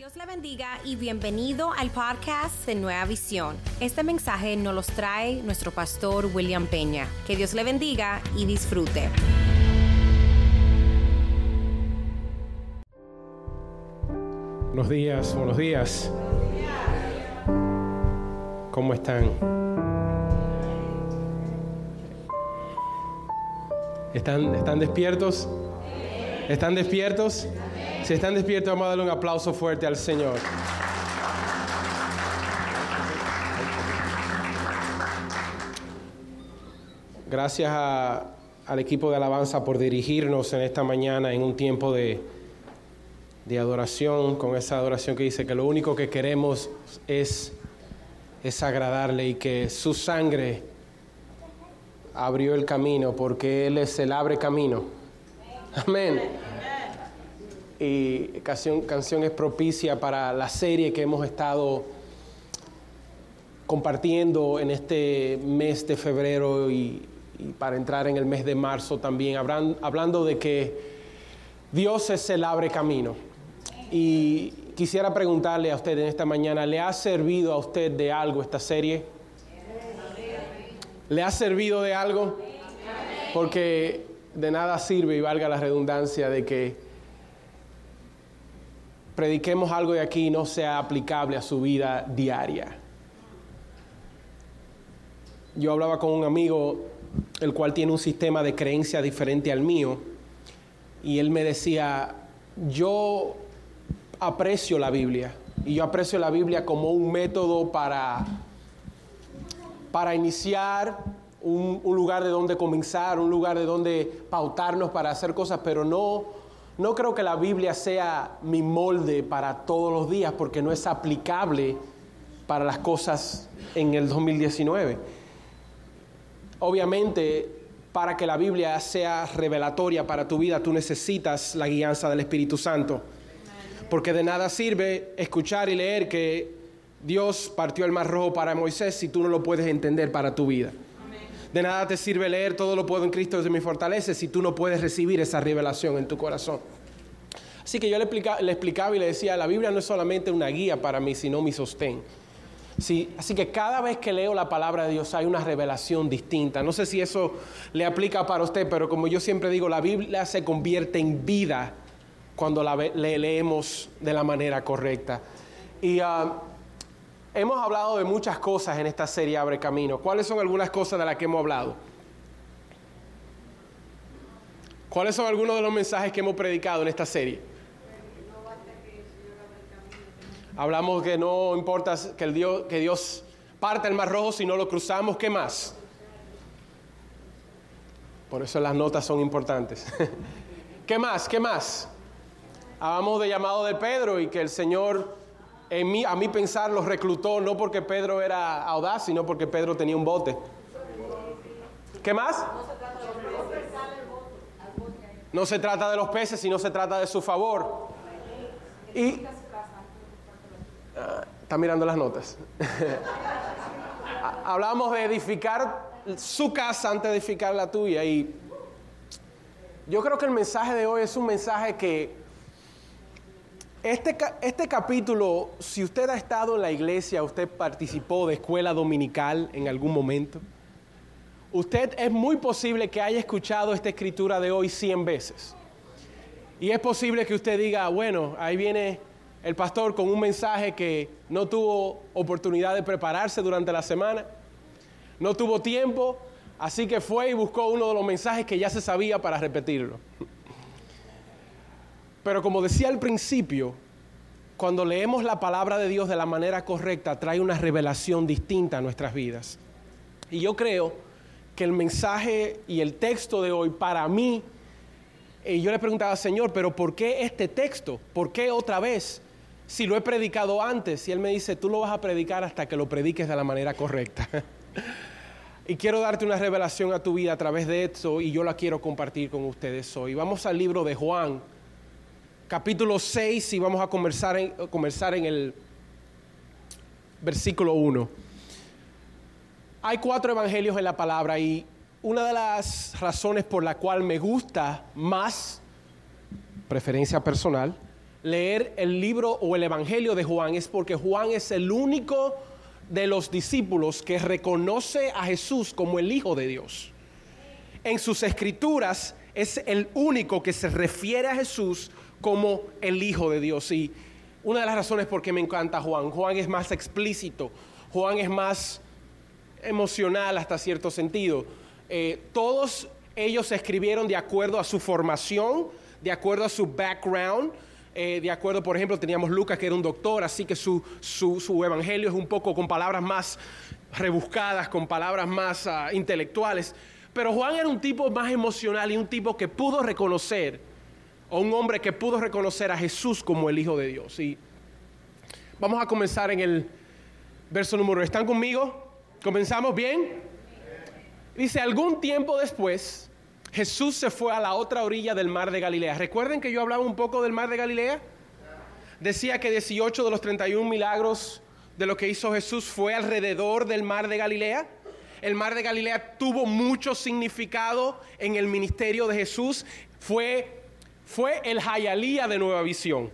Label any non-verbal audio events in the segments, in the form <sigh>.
Dios le bendiga y bienvenido al podcast de Nueva Visión. Este mensaje nos los trae nuestro pastor William Peña. Que Dios le bendiga y disfrute. Buenos días, buenos días. ¿Cómo están? ¿Están, están despiertos? ¿Están despiertos? Si están despiertos, vamos a darle un aplauso fuerte al Señor. Gracias al equipo de alabanza por dirigirnos en esta mañana en un tiempo de, de adoración, con esa adoración que dice que lo único que queremos es, es agradarle y que su sangre abrió el camino porque Él es el abre camino. Amén. Y canción, es propicia para la serie que hemos estado compartiendo en este mes de febrero y, para entrar en el mes de marzo también, hablan- hablando de que Dios es el abre camino. Y quisiera preguntarle a usted en esta mañana, ¿le ha servido a usted de algo esta serie? ¿Le ha servido de algo? Porque de nada sirve, y valga la redundancia, de que prediquemos algo de aquí y no sea aplicable a su vida diaria. Yo hablaba con un amigo, el cual tiene un sistema de creencia diferente al mío, y él me decía, yo aprecio la Biblia, y yo aprecio la Biblia como un método para para iniciar un, un lugar de donde comenzar, un lugar de donde pautarnos para hacer cosas, pero no, no creo que la Biblia sea mi molde para todos los días, porque no es aplicable para las cosas en el 2019. Obviamente, para que la Biblia sea revelatoria para tu vida, tú necesitas la guianza del Espíritu Santo. Porque de nada sirve escuchar y leer que Dios partió el mar rojo para Moisés si tú no lo puedes entender para tu vida. De nada te sirve leer todo lo puedo en Cristo desde mi fortaleza si tú no puedes recibir esa revelación en tu corazón. Así que yo le, le explicaba y le decía, la Biblia no es solamente una guía para mí, sino mi sostén. Sí, así que cada vez que leo la palabra de Dios hay una revelación distinta. No sé si eso le aplica para usted, pero como yo siempre digo, la Biblia se convierte en vida cuando la leemos de la manera correcta. Y ah, hemos hablado de muchas cosas en esta serie Abre Camino. ¿Cuáles son algunas cosas de las que hemos hablado? ¿Cuáles son algunos de los mensajes que hemos predicado en esta serie? Hablamos que no importa que, el Dios, que Dios parte el mar rojo si no lo cruzamos. ¿Qué más? Por eso las notas son importantes. <laughs> ¿Qué más? ¿Qué más? Hablamos de llamado de Pedro y que el Señor, en mí, a mí pensar, los reclutó no porque Pedro era audaz, sino porque Pedro tenía un bote. ¿Qué más? No se trata de los peces, sino se trata de su favor. Y Ah, está mirando las notas. Ha- <laughs> Hablamos de edificar su casa antes de edificar la tuya y yo creo que el mensaje de hoy es un mensaje que este, este capítulo, si usted ha estado en la iglesia, usted participó de escuela dominical en algún momento, usted es muy posible que haya escuchado esta escritura de hoy 100 veces. Y es posible que usted diga, bueno, ahí viene el pastor con un mensaje que no tuvo oportunidad de prepararse durante la semana, no tuvo tiempo, así que fue y buscó uno de los mensajes que ya se sabía para repetirlo. Pero como decía al principio, cuando leemos la palabra de Dios de la manera correcta, trae una revelación distinta a nuestras vidas. Y yo creo que el mensaje y el texto de hoy para mí y yo le preguntaba, Señor, pero ¿por qué este texto? ¿Por qué otra vez? Si lo he predicado antes. Y Él me dice, tú lo vas a predicar hasta que lo prediques de la manera correcta. <laughs> y quiero darte una revelación a tu vida a través de esto y yo la quiero compartir con ustedes hoy. Vamos al libro de Juan, capítulo 6 y vamos a conversar en, conversar en el versículo 1. Hay cuatro evangelios en la palabra y una de las razones por la cual me gusta más, preferencia personal, leer el libro o el Evangelio de Juan es porque Juan es el único de los discípulos que reconoce a Jesús como el Hijo de Dios. En sus escrituras es el único que se refiere a Jesús como el Hijo de Dios. Y una de las razones por qué me encanta Juan, Juan es más explícito, Juan es más emocional hasta cierto sentido. Eh, todos ellos escribieron de acuerdo a su formación, de acuerdo a su background. Eh, de acuerdo, por ejemplo, teníamos Lucas que era un doctor, así que su, su, evangelio es un poco con palabras más rebuscadas, con palabras más ah, intelectuales. Pero Juan era un tipo más emocional y un tipo que pudo reconocer, o un hombre que pudo reconocer a Jesús como el Hijo de Dios. Y vamos a comenzar en el verso número. ¿Están conmigo? ¿Comenzamos bien? Dice, algún tiempo después, Jesús se fue a la otra orilla del mar de Galilea. ¿Recuerden que yo hablaba un poco del mar de Galilea? Decía que 18 de los 31 milagros de lo que hizo Jesús fue alrededor del mar de Galilea. El mar de Galilea tuvo mucho significado en el ministerio de Jesús. Fue, fue el Jayalía de Nueva Visión.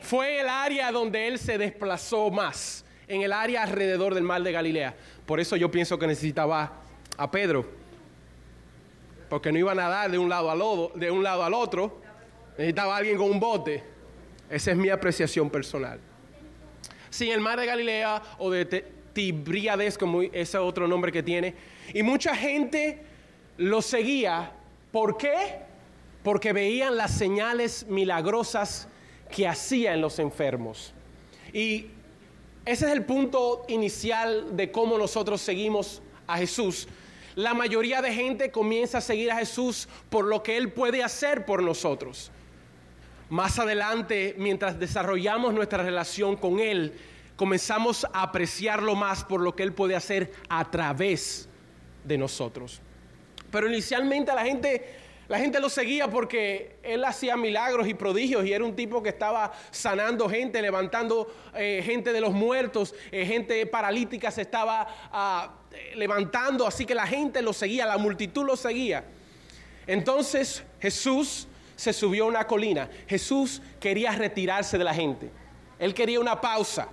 Fue el área donde él se desplazó más, en el área alrededor del mar de Galilea. Por eso yo pienso que necesitaba a Pedro, porque no iba a nadar de un lado al, de un lado al otro, necesitaba alguien con un bote. Esa es mi apreciación personal. Sin el mar de Galilea o de Tibriades, como ese otro nombre que tiene. Y mucha gente lo seguía. ¿Por qué? Porque veían las señales milagrosas que hacía en los enfermos. Y ese es el punto inicial de cómo nosotros seguimos a Jesús. La mayoría de gente comienza a seguir a Jesús por lo que Él puede hacer por nosotros. Más adelante, mientras desarrollamos nuestra relación con Él, comenzamos a apreciarlo más por lo que Él puede hacer a través de nosotros. Pero inicialmente la gente, la gente lo seguía porque Él hacía milagros y prodigios y era un tipo que estaba sanando gente, levantando eh, gente de los muertos, eh, gente paralítica se estaba ah, levantando, así que la gente lo seguía, la multitud lo seguía. Entonces Jesús se subió a una colina. Jesús quería retirarse de la gente. Él quería una pausa.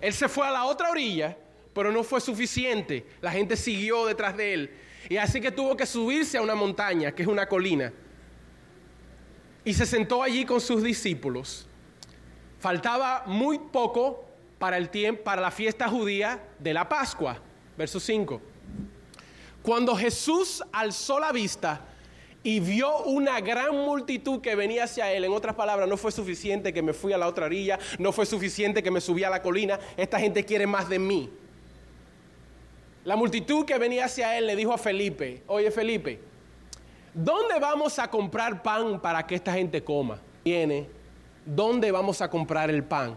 Él se fue a la otra orilla, pero no fue suficiente. La gente siguió detrás de él. Y así que tuvo que subirse a una montaña, que es una colina. Y se sentó allí con sus discípulos. Faltaba muy poco para el tiempo para la fiesta judía de la Pascua, verso 5. Cuando Jesús alzó la vista, y vio una gran multitud que venía hacia él. En otras palabras, no fue suficiente que me fui a la otra orilla, no fue suficiente que me subí a la colina, esta gente quiere más de mí. La multitud que venía hacia él le dijo a Felipe, oye Felipe, ¿dónde vamos a comprar pan para que esta gente coma? Viene, ¿dónde vamos a comprar el pan?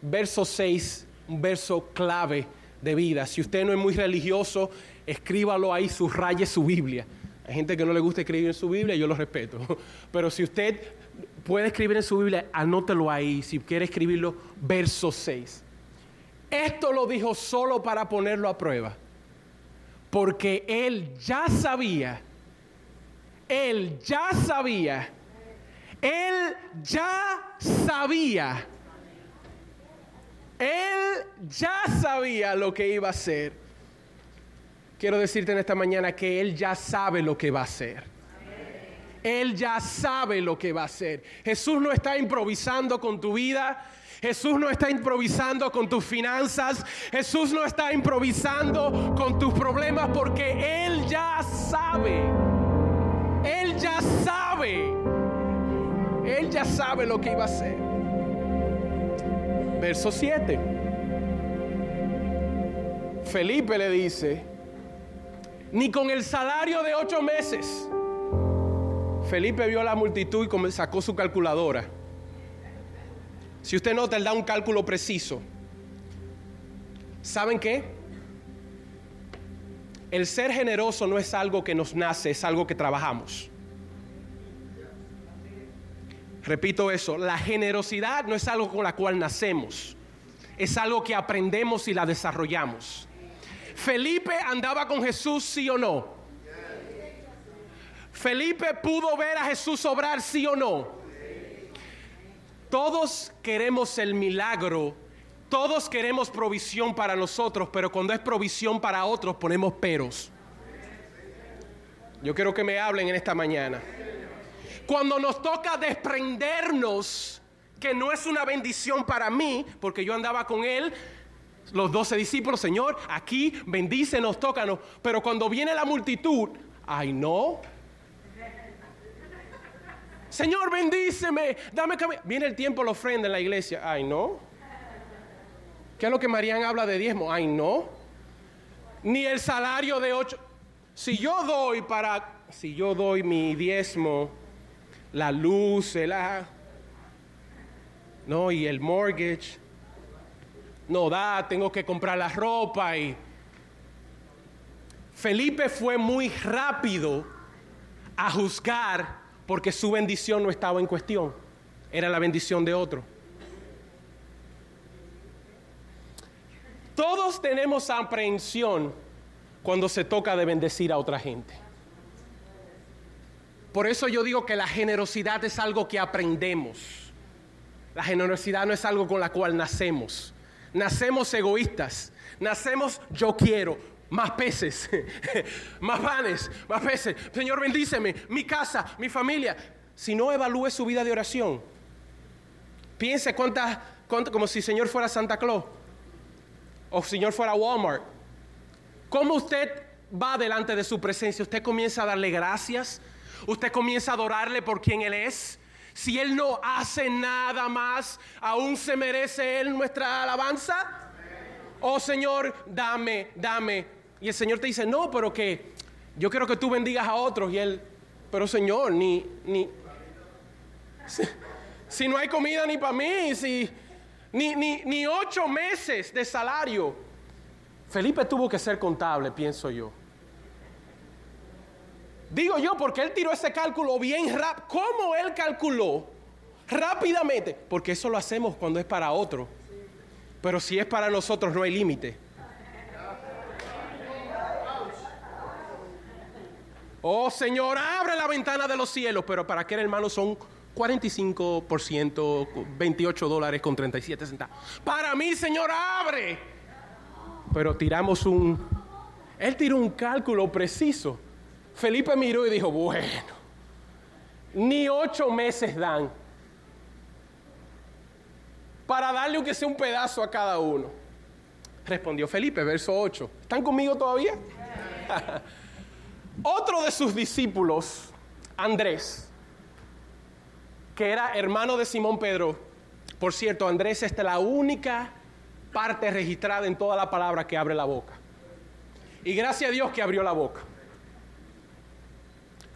Verso 6, un verso clave de vida. Si usted no es muy religioso, escríbalo ahí, subraye su Biblia. Hay gente que no le gusta escribir en su Biblia, yo lo respeto. <laughs> Pero si usted puede escribir en su Biblia, anótelo ahí. Si quiere escribirlo, verso 6. Esto lo dijo solo para ponerlo a prueba. Porque él ya sabía, él ya sabía, él ya sabía, él ya sabía lo que iba a hacer quiero decirte en esta mañana que Él ya sabe lo que va a hacer. Él ya sabe lo que va a hacer. Jesús no está improvisando con tu vida. Jesús no está improvisando con tus finanzas. Jesús no está improvisando con tus problemas porque Él ya sabe. Él ya sabe. Él ya sabe lo que iba a hacer. Verso 7. Felipe le dice, ni con el salario de ocho meses. Felipe vio a la multitud y sacó su calculadora. Si usted nota, él da un cálculo preciso. ¿Saben qué? El ser generoso no es algo que nos nace, es algo que trabajamos. Repito eso, la generosidad no es algo con la cual nacemos, es algo que aprendemos y la desarrollamos. Felipe andaba con Jesús, sí o no. Felipe pudo ver a Jesús obrar, sí o no. Todos queremos el milagro, todos queremos provisión para nosotros, pero cuando es provisión para otros ponemos peros. Yo quiero que me hablen en esta mañana. Cuando nos toca desprendernos, que no es una bendición para mí, porque yo andaba con él, los doce discípulos, Señor, aquí bendícenos, tócanos. Pero cuando viene la multitud, ay no. Señor, bendíceme, dame camino. Viene el tiempo, la ofrenda en la iglesia, ay no. ¿Qué es lo que Marían habla de diezmo? Ay no. Ni el salario de ocho. Si yo doy para, si yo doy mi diezmo, la luz, el no, y el mortgage, no da, tengo que comprar la ropa y Felipe fue muy rápido a juzgar porque su bendición no estaba en cuestión, era la bendición de otro. Todos tenemos aprehensión cuando se toca de bendecir a otra gente. Por eso yo digo que la generosidad es algo que aprendemos. La generosidad no es algo con la cual nacemos. Nacemos egoístas. Nacemos yo quiero. Más peces, <laughs> más panes, más peces. Señor, bendíceme, mi casa, mi familia. Si no evalúe su vida de oración, piense cuántas, como si Señor fuera Santa Claus o Señor fuera Walmart. ¿Cómo usted va delante de su presencia? Usted comienza a darle gracias. Usted comienza a adorarle por quien Él es. Si Él no hace nada más, ¿aún se merece Él nuestra alabanza? Oh Señor, dame, dame. Y el Señor te dice, no, pero que yo quiero que tú bendigas a otros. Y Él, pero Señor, ni, ni, <laughs> si, no hay comida ni para mí, ni, ni, ni ocho meses de salario. Felipe tuvo que ser contable, pienso yo. Digo yo, porque él tiró ese cálculo bien rápido. ¿Cómo él calculó? Rápidamente. Porque eso lo hacemos cuando es para otro. Pero si es para nosotros no hay límite. Oh Señor, abre la ventana de los cielos. Pero para aquel hermano son 45%, 28 dólares con 37 centavos. Para mí, Señor, abre. Pero tiramos un... Él tiró un cálculo preciso. Felipe miró y dijo, bueno, ni ocho meses dan para darle aunque sea un pedazo a cada uno. Respondió Felipe, verso 8. ¿Están conmigo todavía? <laughs> Otro de sus discípulos, Andrés, que era hermano de Simón Pedro, por cierto, Andrés es la única parte registrada en toda la palabra que abre la boca. Y gracias a Dios que abrió la boca.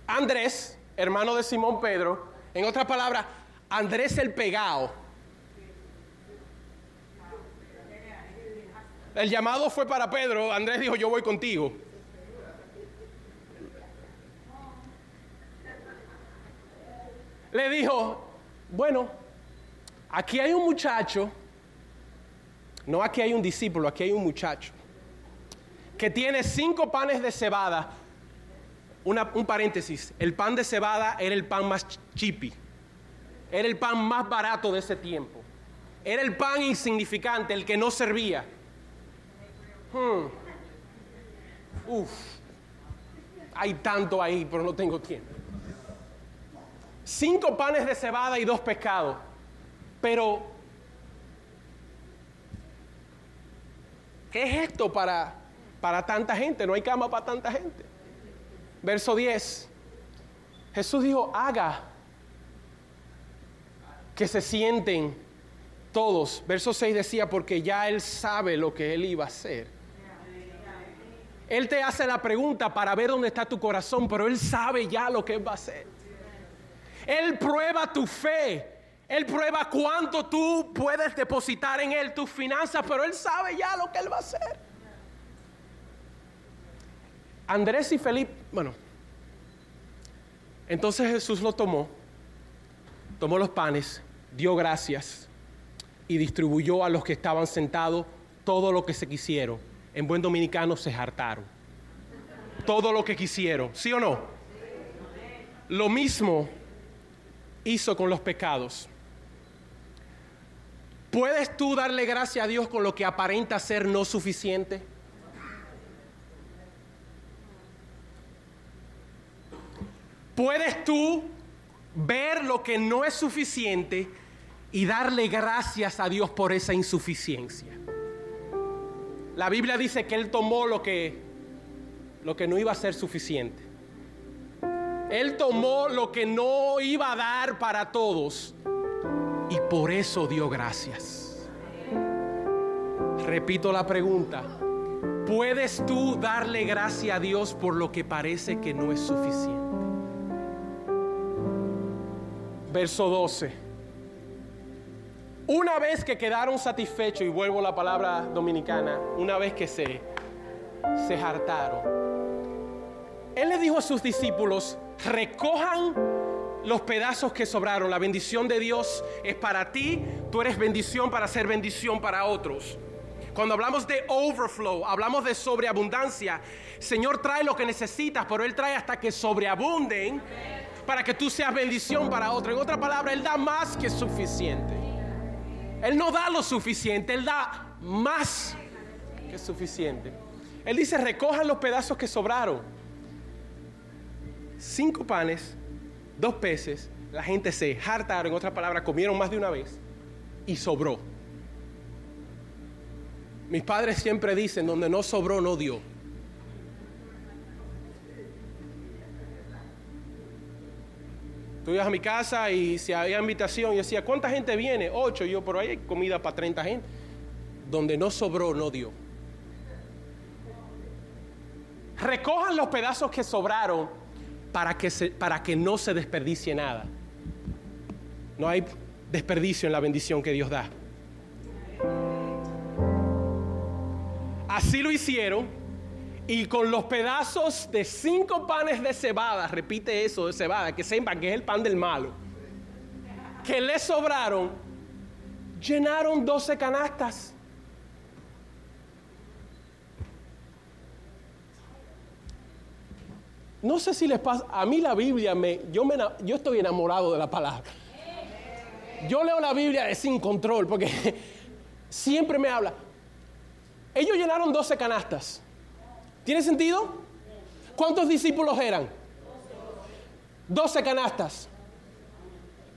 Andrés, hermano de Simón Pedro, en otras palabras, Andrés el pegado. El llamado fue para Pedro, Andrés dijo, yo voy contigo. Le dijo, bueno, aquí hay un muchacho, no aquí hay un discípulo, aquí hay un muchacho, que tiene cinco panes de cebada un paréntesis, el pan de cebada era el pan más chipi, era el pan más barato de ese tiempo, era el pan insignificante, el que no servía. Hmm. Uf, hay tanto ahí, pero no tengo tiempo. Cinco panes de cebada y dos pescados, pero ¿qué es esto para, para tanta gente? No hay cama para tanta gente. Verso 10. Jesús dijo, haga que se sienten todos. Verso 6 decía, porque ya Él sabe lo que Él iba a hacer. Él te hace la pregunta para ver dónde está tu corazón, pero Él sabe ya lo que Él va a hacer. Él prueba tu fe. Él prueba cuánto tú puedes depositar en Él tus finanzas, pero Él sabe ya lo que Él va a hacer. Andrés y Felipe, bueno, entonces Jesús lo tomó, tomó los panes, dio gracias y distribuyó a los que estaban sentados todo lo que se quisieron. En buen dominicano se hartaron. Todo lo que quisieron, ¿sí o no? Lo mismo hizo con los pecados. ¿Puedes tú darle gracias a Dios con lo que aparenta ser no suficiente? ¿Puedes tú ver lo que no es suficiente y darle gracias a Dios por esa insuficiencia? La Biblia dice que Él tomó lo que, lo que no iba a ser suficiente. Él tomó lo que no iba a dar para todos y por eso dio gracias. Repito la pregunta. ¿Puedes tú darle gracias a Dios por lo que parece que no es suficiente? Verso 12. Una vez que quedaron satisfechos, y vuelvo a la palabra dominicana, una vez que se, se hartaron, Él le dijo a sus discípulos, recojan los pedazos que sobraron. La bendición de Dios es para ti, tú eres bendición para ser bendición para otros. Cuando hablamos de overflow, hablamos de sobreabundancia. Señor trae lo que necesitas, pero Él trae hasta que sobreabunden para que tú seas bendición para otro. En otra palabra, Él da más que suficiente. Él no da lo suficiente, Él da más que suficiente. Él dice, recojan los pedazos que sobraron. Cinco panes, dos peces, la gente se hartaron, en otra palabra, comieron más de una vez y sobró. Mis padres siempre dicen, donde no sobró, no dio. Tú ibas a mi casa y si había invitación, yo decía, ¿cuánta gente viene? Ocho. Yo, por ahí hay comida para 30 gente. Donde no sobró, no dio. Recojan los pedazos que sobraron para que, para que no se desperdicie nada. No hay desperdicio en la bendición que Dios da. Así lo hicieron y con los pedazos de cinco panes de cebada, repite eso de cebada, que sepa que es el pan del malo, que le sobraron, llenaron doce canastas. No sé si les pasa, a mí la Biblia me, yo, me, yo estoy enamorado de la palabra. Yo leo la Biblia sin control porque <laughs> siempre me habla. Ellos llenaron doce canastas. ¿Tiene sentido? ¿Cuántos discípulos eran? Doce canastas.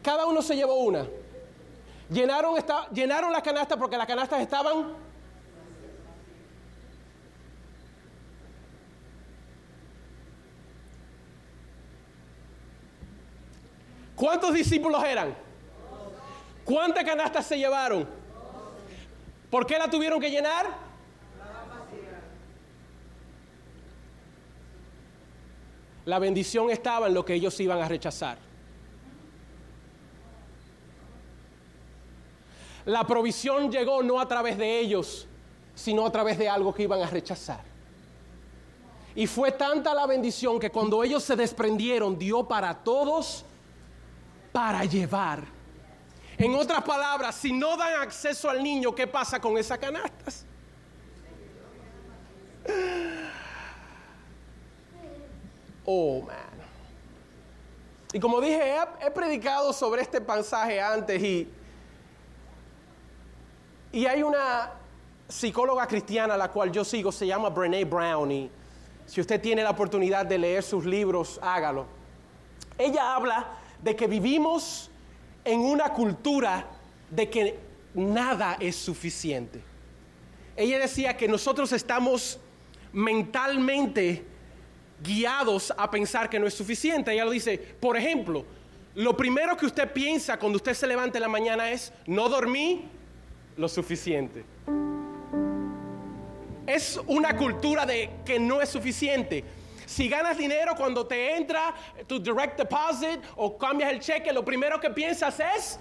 Cada uno se llevó una. Llenaron, llenaron las canastas porque las canastas estaban... ¿Cuántos discípulos eran? ¿Cuántas canastas se llevaron? ¿Por qué la tuvieron que llenar? La bendición estaba en lo que ellos iban a rechazar. La provisión llegó no a través de ellos, sino a través de algo que iban a rechazar. Y fue tanta la bendición que cuando ellos se desprendieron, dio para todos para llevar. En otras palabras, si no dan acceso al niño, ¿qué pasa con esas canastas? Oh, man. Y como dije, he, predicado sobre este pasaje antes y, y hay una psicóloga cristiana a la cual yo sigo, se llama Brene Brown y si usted tiene la oportunidad de leer sus libros, hágalo. Ella habla de que vivimos en una cultura de que nada es suficiente. Ella decía que nosotros estamos mentalmente guiados a pensar que no es suficiente. Ella lo dice, por ejemplo, lo primero que usted piensa cuando usted se levanta en la mañana es, no dormí lo suficiente. Es una cultura de que no es suficiente. Si ganas dinero cuando te entra tu direct deposit o cambias el cheque, lo primero que piensas es,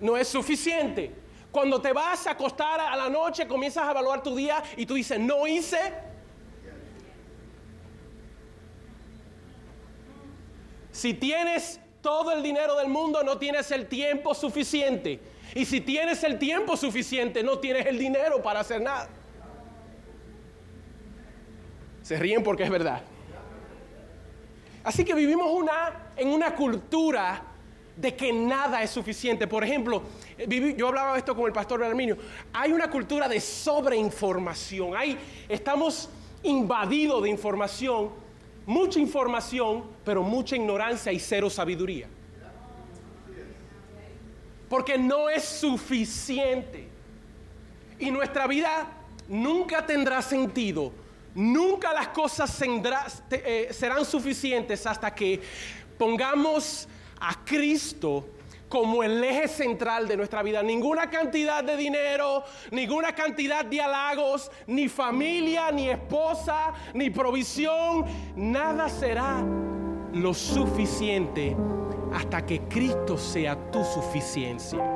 no es suficiente. Cuando te vas a acostar a la noche, comienzas a evaluar tu día y tú dices, no hice Si tienes todo el dinero del mundo, no tienes el tiempo suficiente. Y si tienes el tiempo suficiente, no tienes el dinero para hacer nada. Se ríen porque es verdad. Así que vivimos una, en una cultura de que nada es suficiente. Por ejemplo, eh, yo hablaba esto con el pastor Arminio, hay una cultura de sobreinformación, hay, estamos invadidos de información, mucha información, pero mucha ignorancia y cero sabiduría. Porque no es suficiente. Y nuestra vida nunca tendrá sentido, nunca las cosas eh, serán suficientes hasta que pongamos a Cristo como el eje central de nuestra vida. Ninguna cantidad de dinero, ninguna cantidad de halagos, ni familia, ni esposa, ni provisión, nada será lo suficiente hasta que Cristo sea tu suficiencia.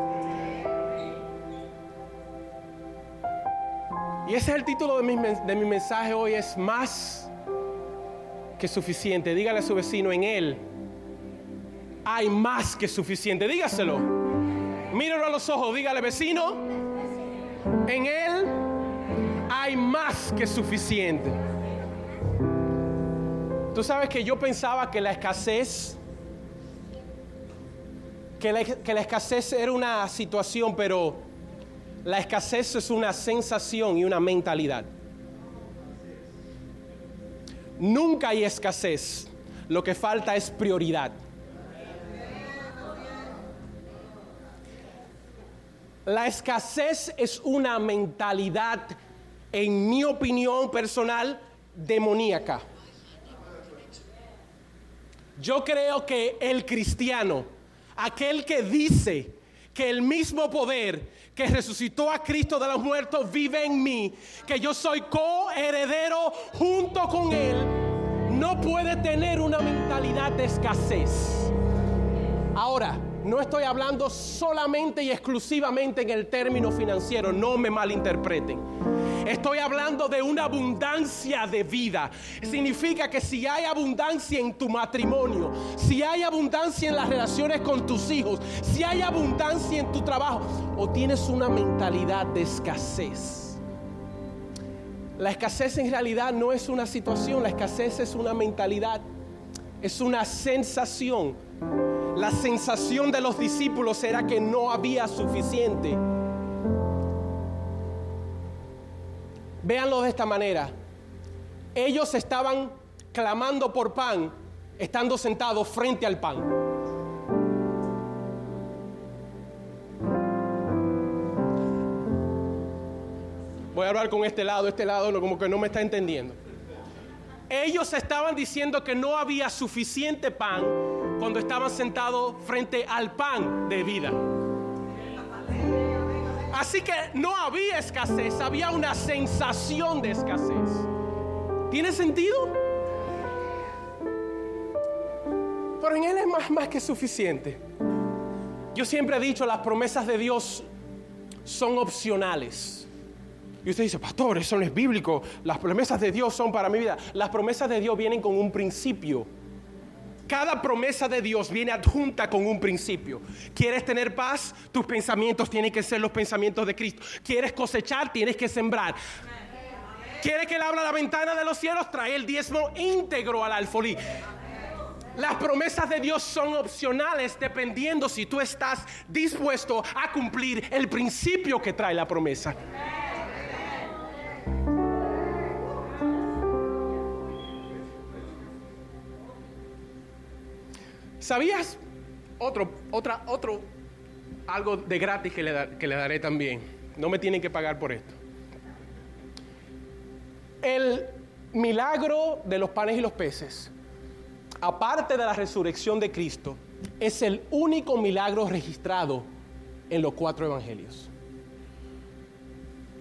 Y ese es el título de mi, de mi mensaje hoy, es más que suficiente. Dígale a su vecino en Él hay más que suficiente. Dígaselo. Míralo a los ojos, dígale vecino. En Él hay más que suficiente. Tú sabes que yo pensaba que la escasez, que la, que la escasez era una situación, pero la escasez es una sensación y una mentalidad. Nunca hay escasez, lo que falta es prioridad. La escasez es una mentalidad, en mi opinión personal, demoníaca. Yo creo que el cristiano, aquel que dice que el mismo poder que resucitó a Cristo de los muertos vive en mí, que yo soy coheredero junto con Él, no puede tener una mentalidad de escasez. Ahora, no estoy hablando solamente y exclusivamente en el término financiero, no me malinterpreten. Estoy hablando de una abundancia de vida. Significa que si hay abundancia en tu matrimonio, si hay abundancia en las relaciones con tus hijos, si hay abundancia en tu trabajo, o tienes una mentalidad de escasez. La escasez en realidad no es una situación, la escasez es una mentalidad, es una sensación la sensación de los discípulos era que no había suficiente. Véanlo de esta manera. Ellos estaban clamando por pan, estando sentados frente al pan. Voy a hablar con este lado, este lado como que no me está entendiendo. Ellos estaban diciendo que no había suficiente pan cuando estaban sentados frente al pan de vida. Así que no había escasez, había una sensación de escasez. ¿Tiene sentido? Pero en Él es más, más que suficiente. Yo siempre he dicho, las promesas de Dios son opcionales. Y usted dice, pastor, eso no es bíblico. Las promesas de Dios son para mi vida. Las promesas de Dios vienen con un principio. Cada promesa de Dios viene adjunta con un principio. ¿Quieres tener paz? Tus pensamientos tienen que ser los pensamientos de Cristo. ¿Quieres cosechar? Tienes que sembrar. ¿Quieres que le abra la ventana de los cielos? Trae el diezmo íntegro al alfolí. Las promesas de Dios son opcionales dependiendo si tú estás dispuesto a cumplir el principio que trae la promesa. ¿Sabías? Otro, otra, otro, algo de gratis que le, que le daré también. No me tienen que pagar por esto. El milagro de los panes y los peces, aparte de la resurrección de Cristo, es el único milagro registrado en los cuatro evangelios.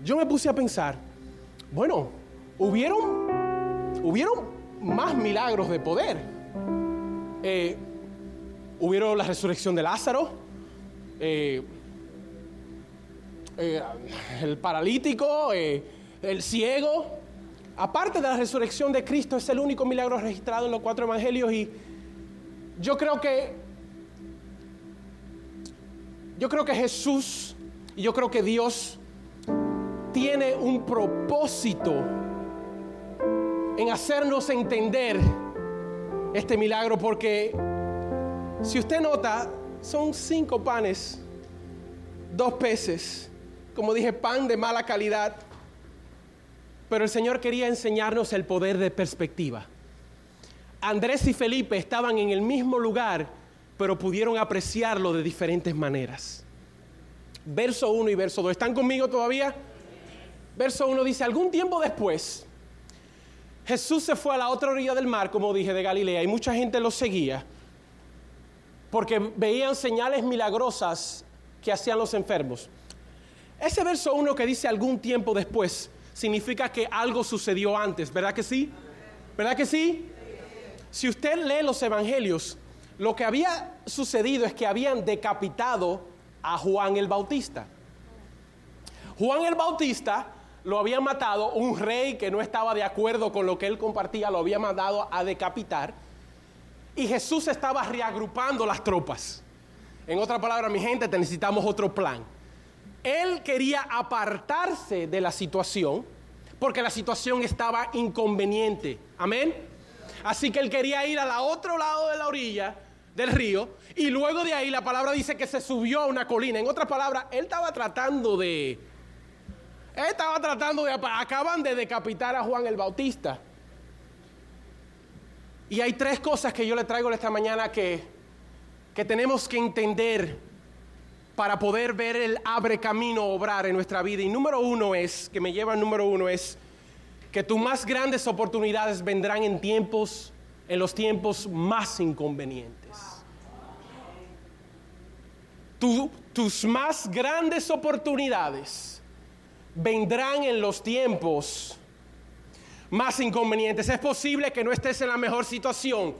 Yo me puse a pensar, bueno, hubieron, hubieron más milagros de poder. Eh, hubieron la resurrección de Lázaro, eh, eh, el paralítico, eh, el ciego. Aparte de la resurrección de Cristo, es el único milagro registrado en los cuatro evangelios y yo creo que yo creo que Jesús y yo creo que Dios tiene un propósito en hacernos entender este milagro porque si usted nota, son cinco panes, dos peces, como dije, pan de mala calidad. Pero el Señor quería enseñarnos el poder de perspectiva. Andrés y Felipe estaban en el mismo lugar, pero pudieron apreciarlo de diferentes maneras. Verso 1 y verso 2. ¿Están conmigo todavía? Verso 1 dice, algún tiempo después, Jesús se fue a la otra orilla del mar, como dije, de Galilea, y mucha gente lo seguía, porque veían señales milagrosas que hacían los enfermos. Ese verso 1 que dice algún tiempo después, significa que algo sucedió antes, ¿verdad que sí? ¿Verdad que sí? Si usted lee los evangelios, lo que había sucedido es que habían decapitado a Juan el Bautista. Juan el Bautista lo había matado, un rey que no estaba de acuerdo con lo que él compartía, lo había mandado a decapitar. Y Jesús estaba reagrupando las tropas. En otra palabra, mi gente, necesitamos otro plan. Él quería apartarse de la situación porque la situación estaba inconveniente. Amén. Así que él quería ir al otro lado de la orilla del río y luego de ahí la palabra dice que se subió a una colina. En otras palabras, él estaba tratando de... Él estaba tratando de... Acaban de decapitar a Juan el Bautista. Y hay tres cosas que yo le traigo esta mañana que, que tenemos que entender para poder ver el abre camino obrar en nuestra vida. Y número uno es, que me lleva al número uno, es que tus más grandes oportunidades vendrán en tiempos, en los tiempos más inconvenientes. tus más grandes oportunidades vendrán en los tiempos más inconvenientes. Es posible que no estés en la mejor situación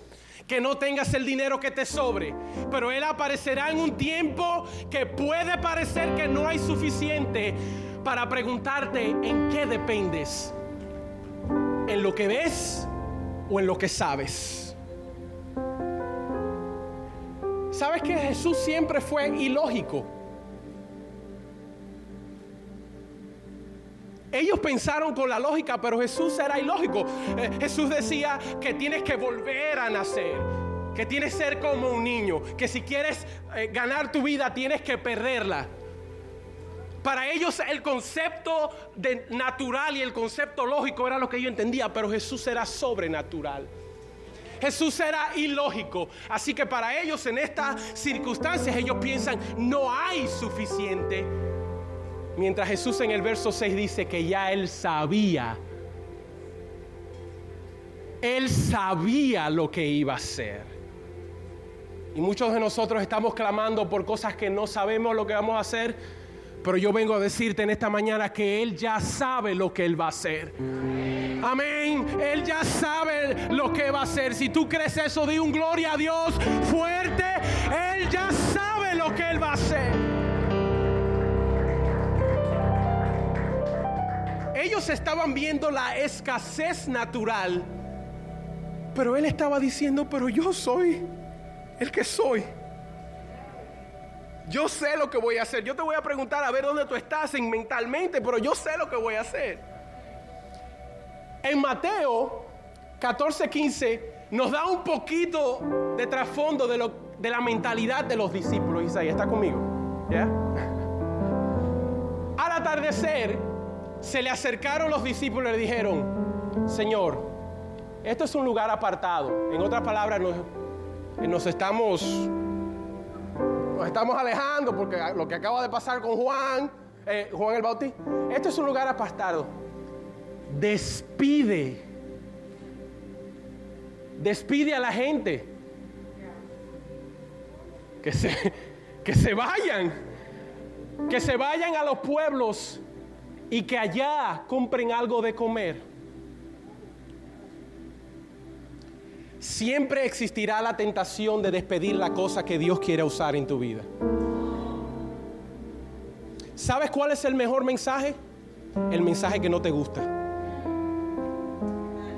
que no tengas el dinero que te sobre, pero Él aparecerá en un tiempo que puede parecer que no hay suficiente para preguntarte en qué dependes, en lo que ves o en lo que sabes. ¿Sabes que Jesús siempre fue ilógico? Ellos pensaron con la lógica, pero Jesús era ilógico. Eh, Jesús decía que tienes que volver a nacer, que tienes que ser como un niño, que si quieres eh, ganar tu vida tienes que perderla. Para ellos el concepto de natural y el concepto lógico era lo que ellos entendían, pero Jesús era sobrenatural. Jesús era ilógico. Así que para ellos en estas circunstancias ellos piensan, no hay suficiente Mientras Jesús en el verso 6 dice que ya él sabía, él sabía lo que iba a hacer. Y muchos de nosotros estamos clamando por cosas que no sabemos lo que vamos a hacer, pero yo vengo a decirte en esta mañana que Él ya sabe lo que Él va a hacer. Amén. Él ya sabe lo que va a hacer. Si tú crees eso, di un gloria a Dios fuerte. Él ya sabe lo que Él va a hacer. Ellos estaban viendo la escasez natural, pero él estaba diciendo, pero yo soy el que soy. Yo sé lo que voy a hacer. Yo te voy a preguntar a ver dónde tú estás en mentalmente, pero yo sé lo que voy a hacer. En Mateo 14, 15 nos da un poquito de trasfondo de, de la mentalidad de los discípulos. Isaías, ¿está conmigo? ¿Ya? <laughs> Al atardecer, se le acercaron los discípulos y le dijeron, Señor, esto es un lugar apartado. En otras palabras, nos, estamos, nos estamos alejando porque lo que acaba de pasar con Juan, eh, Juan el Bautista, esto es un lugar apartado. Despide, despide a la gente. Que se, que se vayan, que se vayan a los pueblos y que allá compren algo de comer. Siempre existirá la tentación de despedir la cosa que Dios quiere usar en tu vida. ¿Sabes cuál es el mejor mensaje? El mensaje que no te gusta.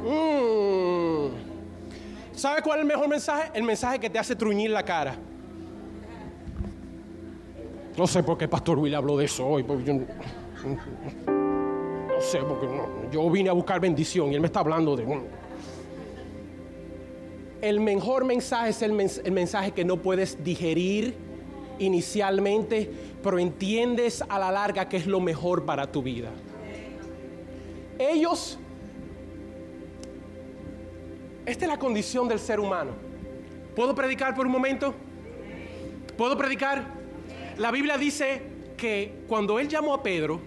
Mm. ¿Sabes cuál es el mejor mensaje? El mensaje que te hace truñir la cara. No sé por qué Pastor Will habló de eso hoy. No sé, porque yo vine a buscar bendición y él me está hablando de... el mejor mensaje es el, el mensaje que no puedes digerir inicialmente, pero entiendes a la larga que es lo mejor para tu vida. Ellos, esta es la condición del ser humano. ¿Puedo predicar por un momento? ¿Puedo predicar? La Biblia dice que cuando él llamó a Pedro,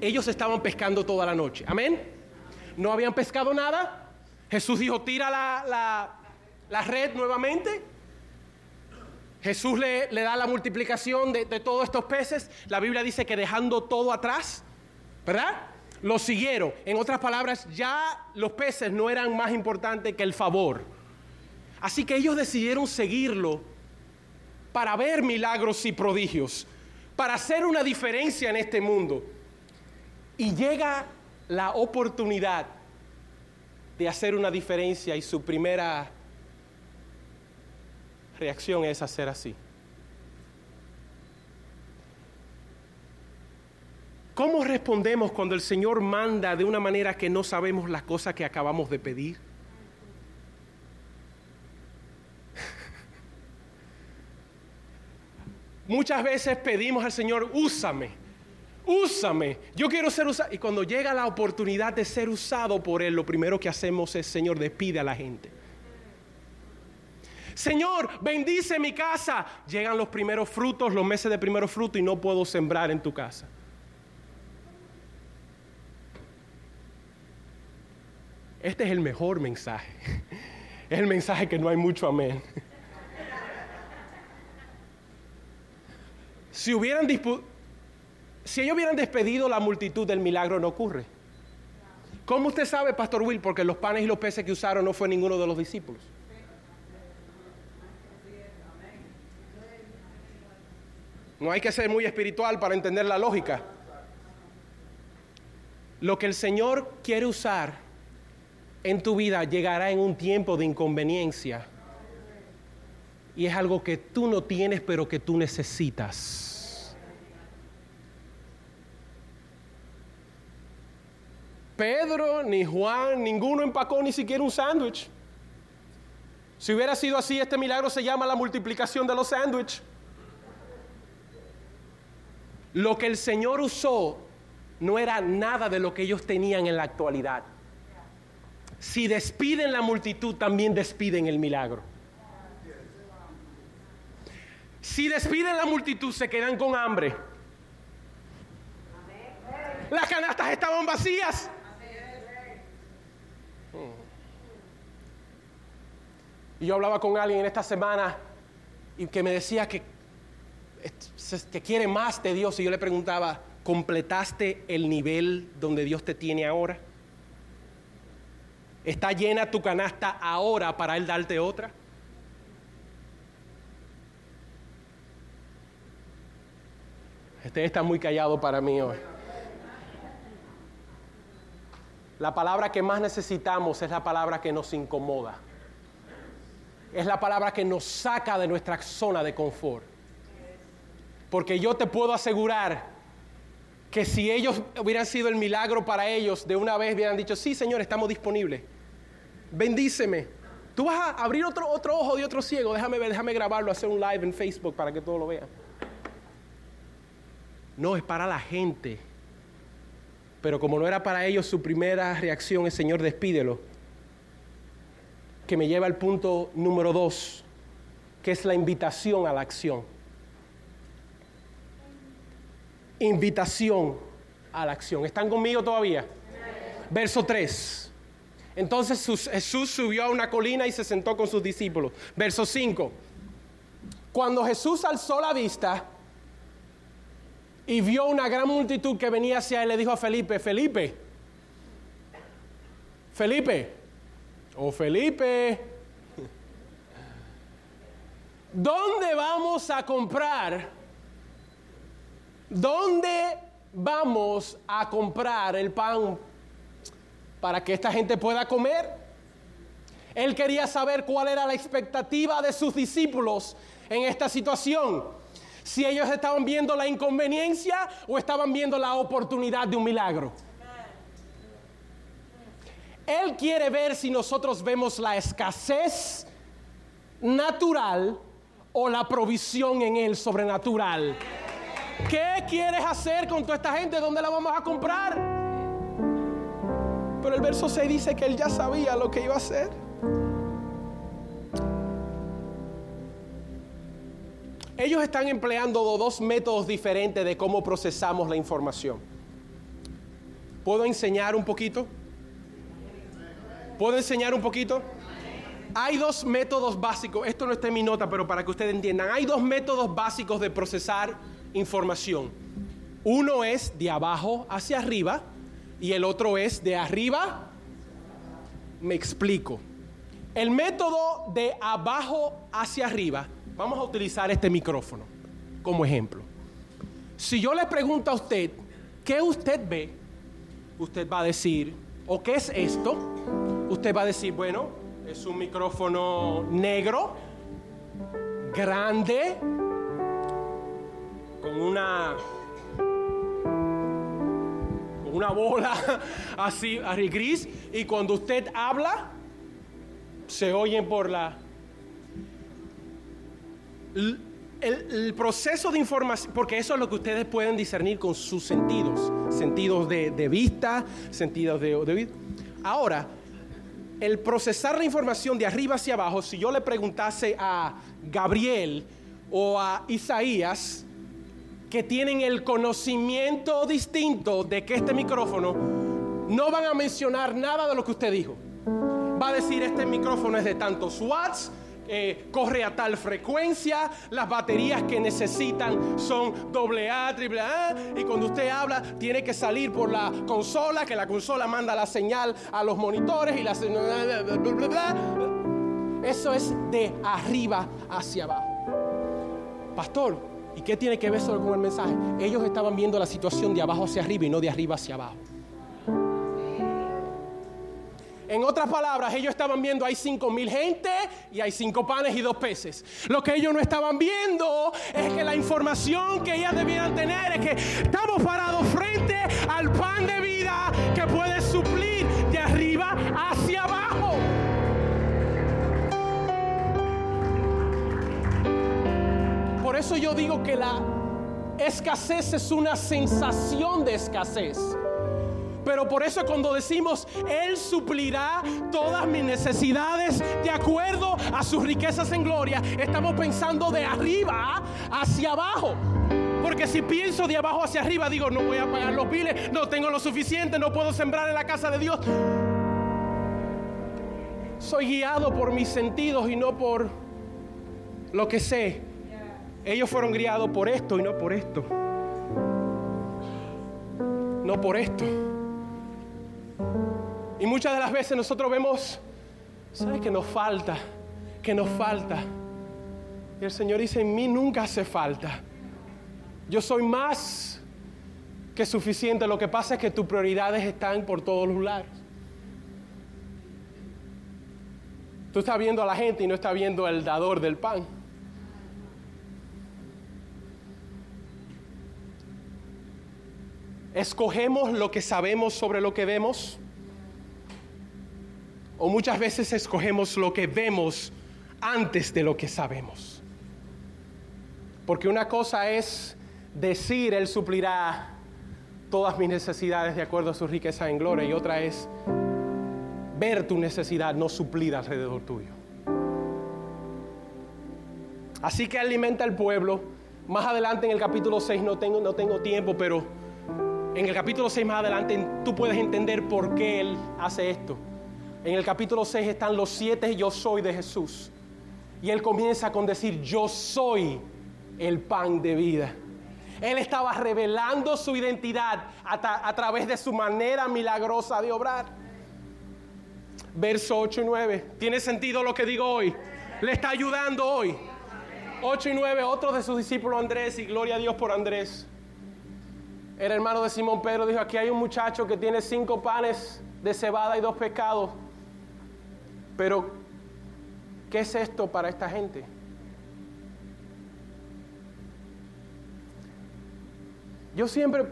ellos estaban pescando toda la noche. Amén. No habían pescado nada. Jesús dijo, tira la, la- red nuevamente. Jesús le, le da la multiplicación de, de todos estos peces. La Biblia dice que dejando todo atrás, ¿verdad? Lo siguieron. En otras palabras, ya los peces no eran más importantes que el favor. Así que ellos decidieron seguirlo para ver milagros y prodigios, para hacer una diferencia en este mundo. Y llega la oportunidad de hacer una diferencia y su primera reacción es hacer así. ¿Cómo respondemos cuando el Señor manda de una manera que no sabemos las cosas que acabamos de pedir? Muchas veces pedimos al Señor, úsame, úsame, yo quiero ser usado. Y cuando llega la oportunidad de ser usado por Él, lo primero que hacemos es, Señor, despide a la gente. Señor, bendice mi casa. Llegan los primeros frutos, los meses de primeros frutos y no puedo sembrar en tu casa. Este es el mejor mensaje. <laughs> Es el mensaje que no hay mucho amén. Si hubieran si ellos hubieran despedido la multitud del milagro no ocurre. ¿Cómo usted sabe, Pastor Will? Porque los panes y los peces que usaron no fue ninguno de los discípulos. No hay que ser muy espiritual para entender la lógica. Lo que el Señor quiere usar en tu vida llegará en un tiempo de inconveniencia. Y es algo que tú no tienes, pero que tú necesitas. Pedro, ni Juan, ninguno empacó ni siquiera un sándwich. Si hubiera sido así, este milagro se llama la multiplicación de los sándwiches. Lo que el Señor usó no era nada de lo que ellos tenían en la actualidad. Si despiden la multitud, también despiden el milagro. Si despiden la multitud, se quedan con hambre. Las canastas estaban vacías. Y yo hablaba con alguien en esta semana y que me decía que, que quiere más de Dios. Y yo le preguntaba, ¿completaste el nivel donde Dios te tiene ahora? ¿Está llena tu canasta ahora para Él darte otra? Este está muy callado para mí hoy. La palabra que más necesitamos es la palabra que nos incomoda. Es la palabra que nos saca de nuestra zona de confort. Porque yo te puedo asegurar que si ellos hubieran sido el milagro para ellos, de una vez hubieran dicho, sí, Señor, estamos disponibles. Bendíceme. Tú vas a abrir otro, otro ojo de otro ciego. Déjame ver, déjame grabarlo, hacer un live en Facebook para que todos lo vean. No, es para la gente. Pero como no era para ellos, su primera reacción es, Señor, despídelo. Que me lleva al punto número dos, que es la invitación a la acción. Invitación a la acción. ¿Están conmigo todavía? Verso 3. Entonces Jesús subió a una colina y se sentó con sus discípulos. Verso 5. Cuando Jesús alzó la vista y vio una gran multitud que venía hacia él, le dijo a Felipe, Felipe, Felipe, o Felipe, ¿dónde vamos a comprar? ¿Dónde vamos a comprar el pan para que esta gente pueda comer? Él quería saber cuál era la expectativa de sus discípulos en esta situación. Si ellos estaban viendo la inconveniencia o estaban viendo la oportunidad de un milagro. Él quiere ver si nosotros vemos la escasez natural o la provisión en Él sobrenatural. ¿Qué quieres hacer con toda esta gente? ¿Dónde la vamos a comprar? Pero el verso 6 dice que Él ya sabía lo que iba a hacer. Ellos están empleando dos métodos diferentes de cómo procesamos la información. ¿Puedo enseñar un poquito? ¿Puedo enseñar un poquito? Hay dos métodos básicos, esto no está en mi nota, pero para que ustedes entiendan, hay dos métodos básicos de procesar información. Uno es de abajo hacia arriba y el otro es de arriba. Me explico. El método de abajo hacia arriba, vamos a utilizar este micrófono como ejemplo. Si yo le pregunto a usted, ¿qué usted ve? Usted va a decir, ¿o qué es esto? Usted va a decir, bueno, es un micrófono negro, grande, con una con una bola <laughs> así, así gris y cuando usted habla se oyen por la el, proceso de información, porque eso es lo que ustedes pueden discernir con sus sentidos, sentidos de, de vista, sentidos de, de Ahora, el procesar la información de arriba hacia abajo, si yo le preguntase a Gabriel o a Isaías, que tienen el conocimiento distinto de que este micrófono, no van a mencionar nada de lo que usted dijo. Va a decir, este micrófono es de tantos watts, eh, corre a tal frecuencia, las baterías que necesitan son AA, AAA, y cuando usted habla tiene que salir por la consola, que la consola manda la señal a los monitores y la Eso es de arriba hacia abajo. Pastor, ¿y qué tiene que ver eso con el mensaje? Ellos estaban viendo la situación de abajo hacia arriba y no de arriba hacia abajo. En otras palabras, ellos estaban viendo hay cinco mil gente y hay cinco panes y dos peces. Lo que ellos no estaban viendo es que la información que ellas debían tener es que estamos parados frente al pan de vida que puede suplir de arriba hacia abajo. Por eso yo digo que la escasez es una sensación de escasez. Pero por eso cuando decimos, Él suplirá todas mis necesidades de acuerdo a sus riquezas en gloria, estamos pensando de arriba hacia abajo. Porque si pienso de abajo hacia arriba, digo, no voy a pagar los biles, no tengo lo suficiente, no puedo sembrar en la casa de Dios. Soy guiado por mis sentidos y no por lo que sé. Ellos fueron guiados por esto y no por esto. No por esto. Y muchas de las veces nosotros vemos, ¿sabes que nos falta? Que nos falta. Y el Señor dice, en mí nunca hace falta. Yo soy más que suficiente. Lo que pasa es que tus prioridades están por todos los lados. Tú estás viendo a la gente y no estás viendo al dador del pan. Escogemos lo que sabemos sobre lo que vemos o muchas veces escogemos lo que vemos antes de lo que sabemos. Porque una cosa es decir, Él suplirá todas mis necesidades de acuerdo a su riqueza en gloria, y otra es ver tu necesidad no suplida alrededor tuyo. Así que alimenta al pueblo. Más adelante en el capítulo 6 no tengo, no tengo tiempo, pero en el capítulo 6 más adelante tú puedes entender por qué Él hace esto. En el capítulo 6 están los siete yo soy de Jesús. Y él comienza con decir, yo soy el pan de vida. Él estaba revelando su identidad a, través de su manera milagrosa de obrar. Verso 8 y 9. ¿Tiene sentido lo que digo hoy? Le está ayudando hoy. 8 y 9, otro de sus discípulos Andrés, y gloria a Dios por Andrés. Era hermano de Simón Pedro, dijo, aquí hay un muchacho que tiene cinco panes de cebada y dos pescados. Pero, ¿qué es esto para esta gente? Yo siempre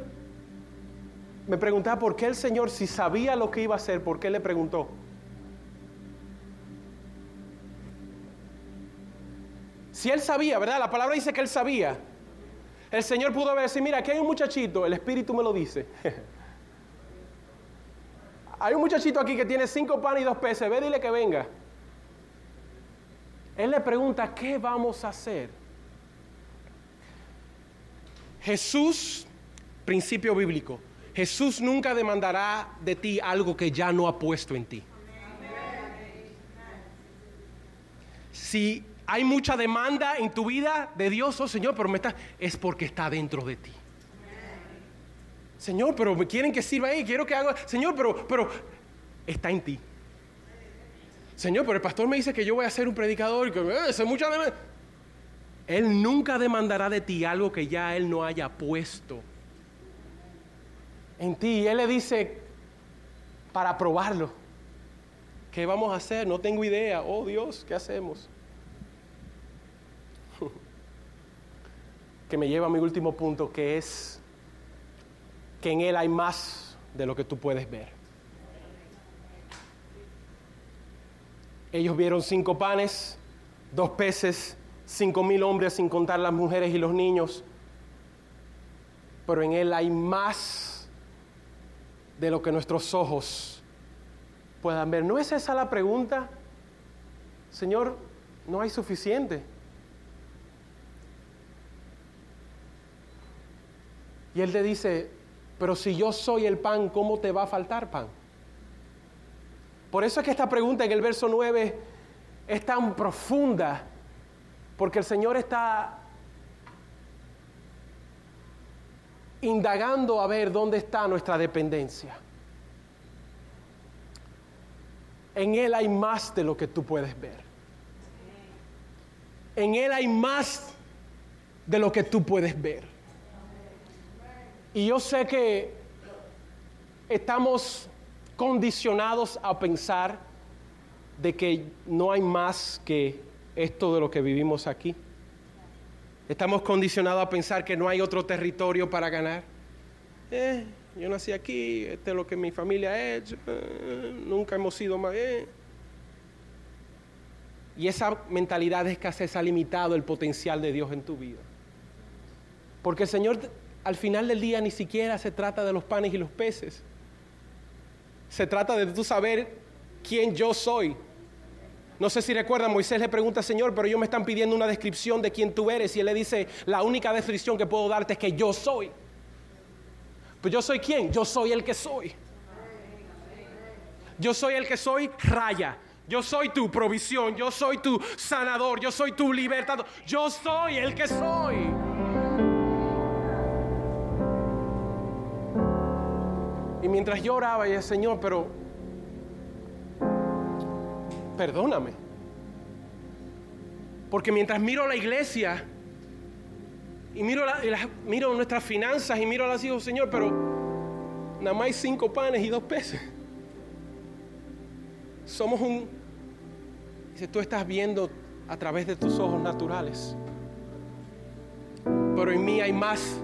me preguntaba por qué el Señor, si sabía lo que iba a hacer, ¿por qué le preguntó? Si él sabía, ¿verdad? La palabra dice que él sabía. El Señor pudo haber decir, mira, aquí hay un muchachito, el Espíritu me lo dice. <laughs> hay un muchachito aquí que tiene cinco panes y dos peces, ve, dile que venga. Él le pregunta, ¿qué vamos a hacer? Jesús, principio bíblico, Jesús nunca demandará de ti algo que ya no ha puesto en ti. Si hay mucha demanda en tu vida de Dios, oh Señor, pero me está, es porque está dentro de ti. Señor, pero me quieren que sirva ahí, quiero que haga, Señor, pero, pero está en ti. Señor, pero el pastor me dice que yo voy a ser un predicador y que eh, mucha demanda. Él nunca demandará de ti algo que ya Él no haya puesto en ti. Y Él le dice, para probarlo, ¿qué vamos a hacer? No tengo idea. Oh Dios, ¿qué hacemos? Que me lleva a mi último punto, que es que en Él hay más de lo que tú puedes ver. Ellos vieron cinco panes, dos peces, cinco mil hombres sin contar las mujeres y los niños, pero en Él hay más de lo que nuestros ojos puedan ver. ¿No es esa la pregunta? Señor, no hay suficiente. Y él le dice, pero si yo soy el pan, ¿cómo te va a faltar pan? Por eso es que esta pregunta en el verso 9 es tan profunda, porque el Señor está indagando a ver dónde está nuestra dependencia. En Él hay más de lo que tú puedes ver. En Él hay más de lo que tú puedes ver. Y yo sé que estamos condicionados a pensar de que no hay más que esto de lo que vivimos aquí. Estamos condicionados a pensar que no hay otro territorio para ganar. Eh, yo nací aquí, este es lo que mi familia ha hecho, eh, nunca hemos sido más. Eh. Y esa mentalidad de escasez ha limitado el potencial de Dios en tu vida. Porque el Señor al final del día ni siquiera se trata de los panes y los peces. Se trata de tú saber quién yo soy. No sé si recuerdan, Moisés le pregunta, Señor, pero ellos me están pidiendo una descripción de quién tú eres. Y él le dice, la única descripción que puedo darte es que yo soy. Pues yo soy quién? Yo soy el que soy. Yo soy el que soy, raya. Yo soy tu provisión, yo soy tu sanador, yo soy tu libertador. Yo soy el que soy. Y mientras yo oraba, y decía, Señor, pero perdóname. Porque mientras miro la iglesia y miro, miro nuestras finanzas y miro a las hijos, Señor, pero nada más hay cinco panes y dos peces. Somos un... Dice, tú estás viendo a través de tus ojos naturales. Pero en mí hay más,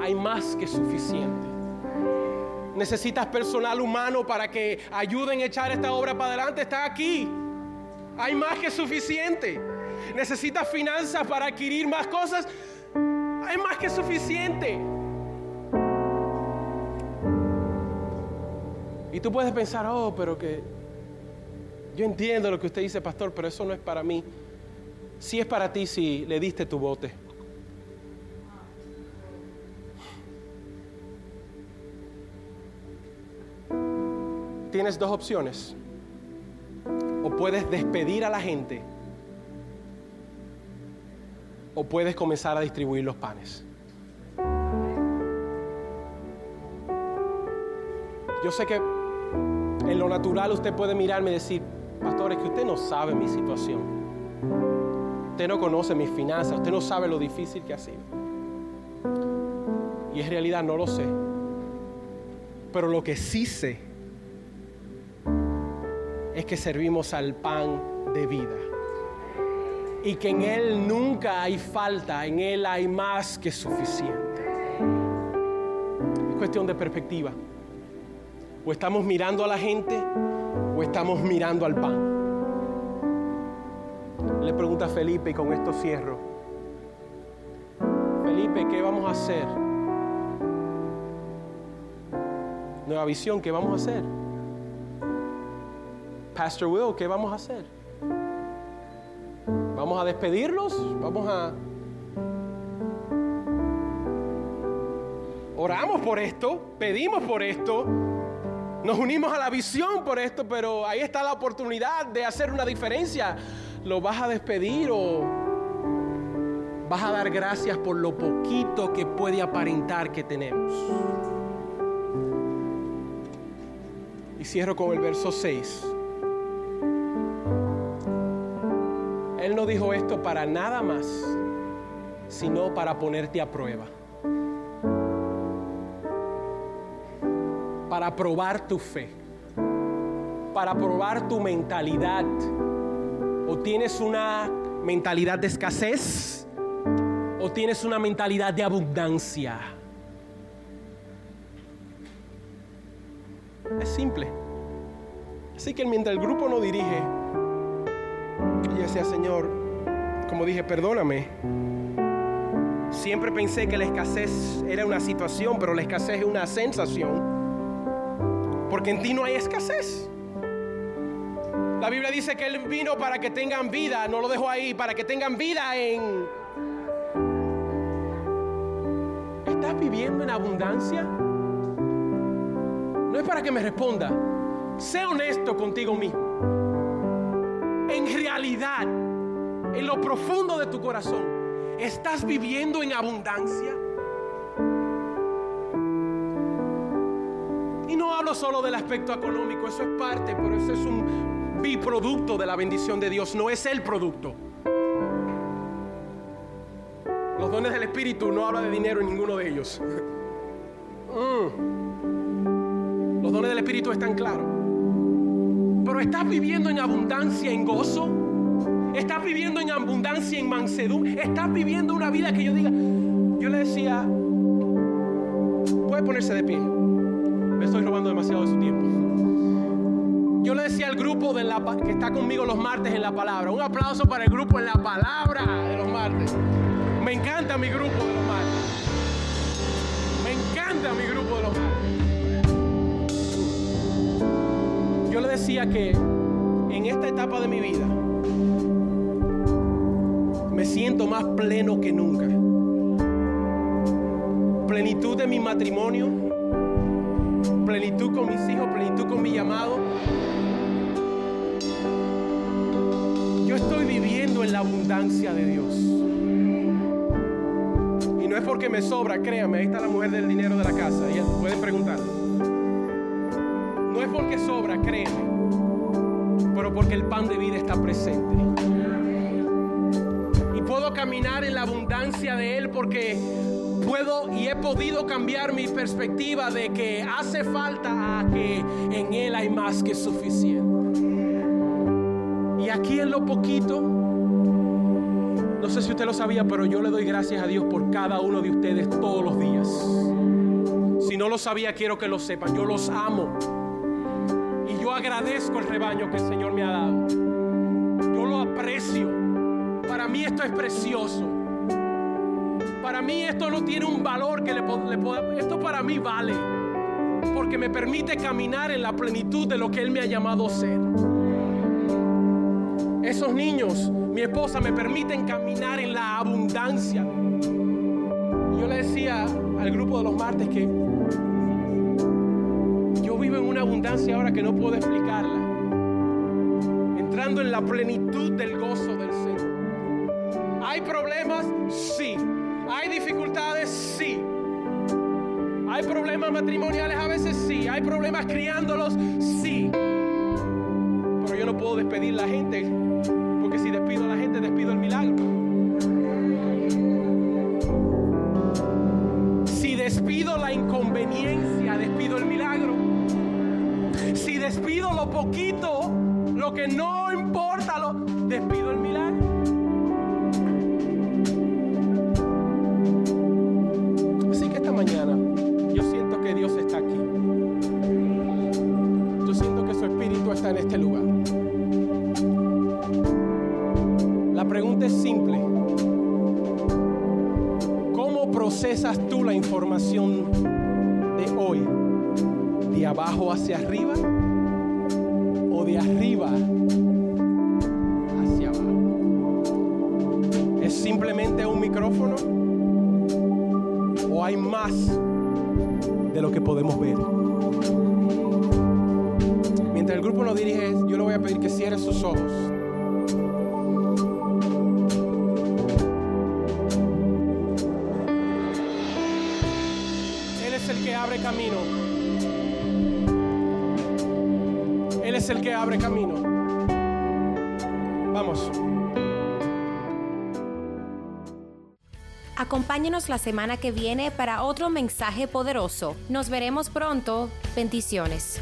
hay más que suficiente necesitas personal humano para que ayuden a echar esta obra para adelante, está aquí. Hay más que suficiente. Necesitas finanzas para adquirir más cosas, hay más que suficiente. Y tú puedes pensar, oh, pero que yo entiendo lo que usted dice, pastor, pero eso no es para mí. Si es para ti si le diste tu bote. Tienes dos opciones. O puedes despedir a la gente o puedes comenzar a distribuir los panes. Yo sé que en lo natural usted puede mirarme y decir, pastor, es que usted no sabe mi situación. Usted no conoce mis finanzas, usted no sabe lo difícil que ha sido. Y en realidad no lo sé. Pero lo que sí sé es que servimos al pan de vida. Y que en Él nunca hay falta, en Él hay más que suficiente. cuestión de perspectiva. O estamos mirando a la gente o estamos mirando al pan. Le pregunta a Felipe y con esto cierro. Felipe, ¿qué vamos a hacer? Nueva visión, ¿qué vamos a hacer? Pastor Will, ¿qué vamos a hacer? ¿Vamos a despedirlos? ¿Vamos a oramos por esto, pedimos por esto, nos unimos a la visión por esto, pero ahí está la oportunidad de hacer una diferencia. ¿Lo vas a despedir o vas a dar gracias por lo poquito que puede aparentar que tenemos? Y cierro con el verso 6. Él no dijo esto para nada más, sino para ponerte a prueba. para probar tu fe, para probar tu mentalidad. O tienes una mentalidad de escasez o tienes una mentalidad de abundancia. Es simple. Así que mientras el grupo no dirige, y decía, Señor, como dije, perdóname. Siempre pensé que la escasez era una situación, pero la escasez es una sensación porque en ti no hay escasez. La Biblia dice que Él vino para que tengan vida, no lo dejo ahí, para que tengan vida en... ¿Estás viviendo en abundancia? No es para que me responda. Sé honesto contigo mismo. En realidad, en lo profundo de tu corazón, ¿estás viviendo en abundancia? solo del aspecto económico, eso es parte, pero eso es un biproducto de la bendición de Dios, no es el producto. Los dones del Espíritu no habla de dinero en ninguno de ellos. <laughs> Mm. Los dones del Espíritu están claros. Pero estás viviendo en abundancia, en gozo. Estás viviendo en abundancia, en mansedumbre. Estás viviendo una vida que yo diga. Yo le decía, puede ponerse de pie estoy robando demasiado de su tiempo. Yo le decía al grupo que está conmigo los martes en la palabra, un aplauso para el grupo en la palabra de los martes. Me encanta mi grupo de los martes. Me encanta mi grupo de los martes. Yo le decía que en esta etapa de mi vida me siento más pleno que nunca. Plenitud de mi matrimonio, plenitud con mis hijos, plenitud con mi llamado. Yo estoy viviendo en la abundancia de Dios. Y no es porque me sobra, créame, ahí está la mujer del dinero de la casa, ella pueden preguntar. Es porque sobra, créeme, pero porque el pan de vida está presente. Y puedo caminar en la abundancia de Él porque puedo y he podido cambiar mi perspectiva de que hace falta a que en Él hay más que suficiente. Y aquí en lo poquito, no sé si usted lo sabía, pero yo le doy gracias a Dios por cada uno de ustedes todos los días. Si no lo sabía, quiero que lo sepan. Yo los amo. Agradezco el rebaño que el Señor me ha dado. Yo lo aprecio. Para mí esto es precioso. Para mí esto no tiene un valor que le, pueda... Esto para mí vale. Porque me permite caminar en la plenitud de lo que Él me ha llamado a ser. Esos niños, mi esposa, me permiten caminar en la abundancia. yo le decía al grupo de los martes que vivo en una abundancia ahora que no puede explicarla. Entrando en la plenitud del gozo del Señor. ¿Hay problemas? Sí. ¿Hay dificultades? Sí. ¿Hay problemas matrimoniales? A veces sí. ¿Hay problemas criándolos? Sí. Pero yo no puedo despedir a la gente, porque si despido a la gente, despido el milagro. Lo poquito, lo que no importa, lo despido el milagro. Ojos. Él es el que abre camino. Él es el que abre camino. Vamos. Acompáñenos la semana que viene para otro mensaje poderoso. Nos veremos pronto. Bendiciones.